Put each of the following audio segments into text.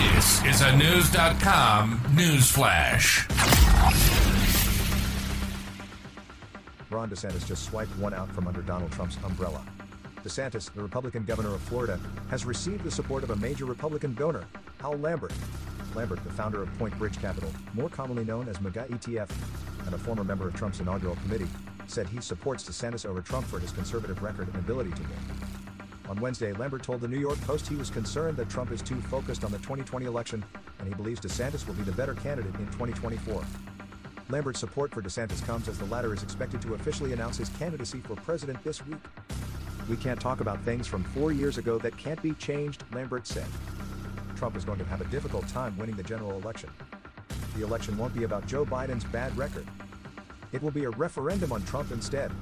This is a Knewz.com news flash. Ron DeSantis just swiped one out from under Donald Trump's umbrella. DeSantis, the Republican governor of Florida, has received the support of a major Republican donor, Hal Lambert. Lambert, the founder of Point Bridge Capital, more commonly known as MAGA ETF, and a former member of Trump's inaugural committee, said he supports DeSantis over Trump for his conservative record and ability to win. On Wednesday, Lambert told the New York Post he was concerned that Trump is too focused on the 2020 election, and he believes DeSantis will be the better candidate in 2024. Lambert's support for DeSantis comes as the latter is expected to officially announce his candidacy for president this week. We can't talk about things from four years ago that can't be changed, Lambert said. Trump is going to have a difficult time winning the general election. The election won't be about Joe Biden's bad record. It will be a referendum on Trump instead.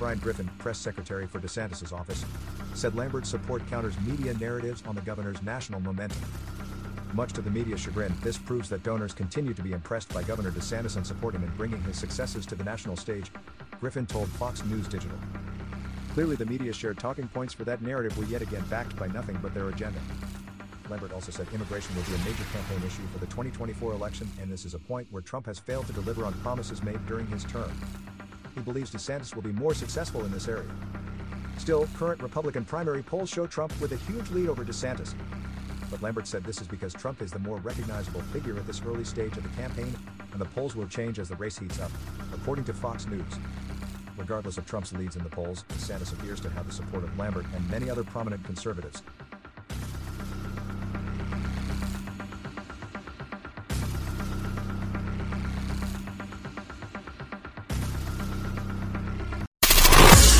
Bryan Griffin, press secretary for DeSantis' office, said Lambert's support counters media narratives on the governor's national momentum. Much to the media's chagrin, this proves that donors continue to be impressed by Governor DeSantis and support him in bringing his successes to the national stage, Griffin told Fox News Digital. Clearly, the media shared talking points for that narrative were yet again backed by nothing but their agenda. Lambert also said immigration will be a major campaign issue for the 2024 election, and this is a point where Trump has failed to deliver on promises made during his term. He believes DeSantis will be more successful in this area. Still, current Republican primary polls show Trump with a huge lead over DeSantis. But Lambert said this is because Trump is the more recognizable figure at this early stage of the campaign, and the polls will change as the race heats up, according to Fox News. Regardless of Trump's leads in the polls, DeSantis appears to have the support of Lambert and many other prominent conservatives.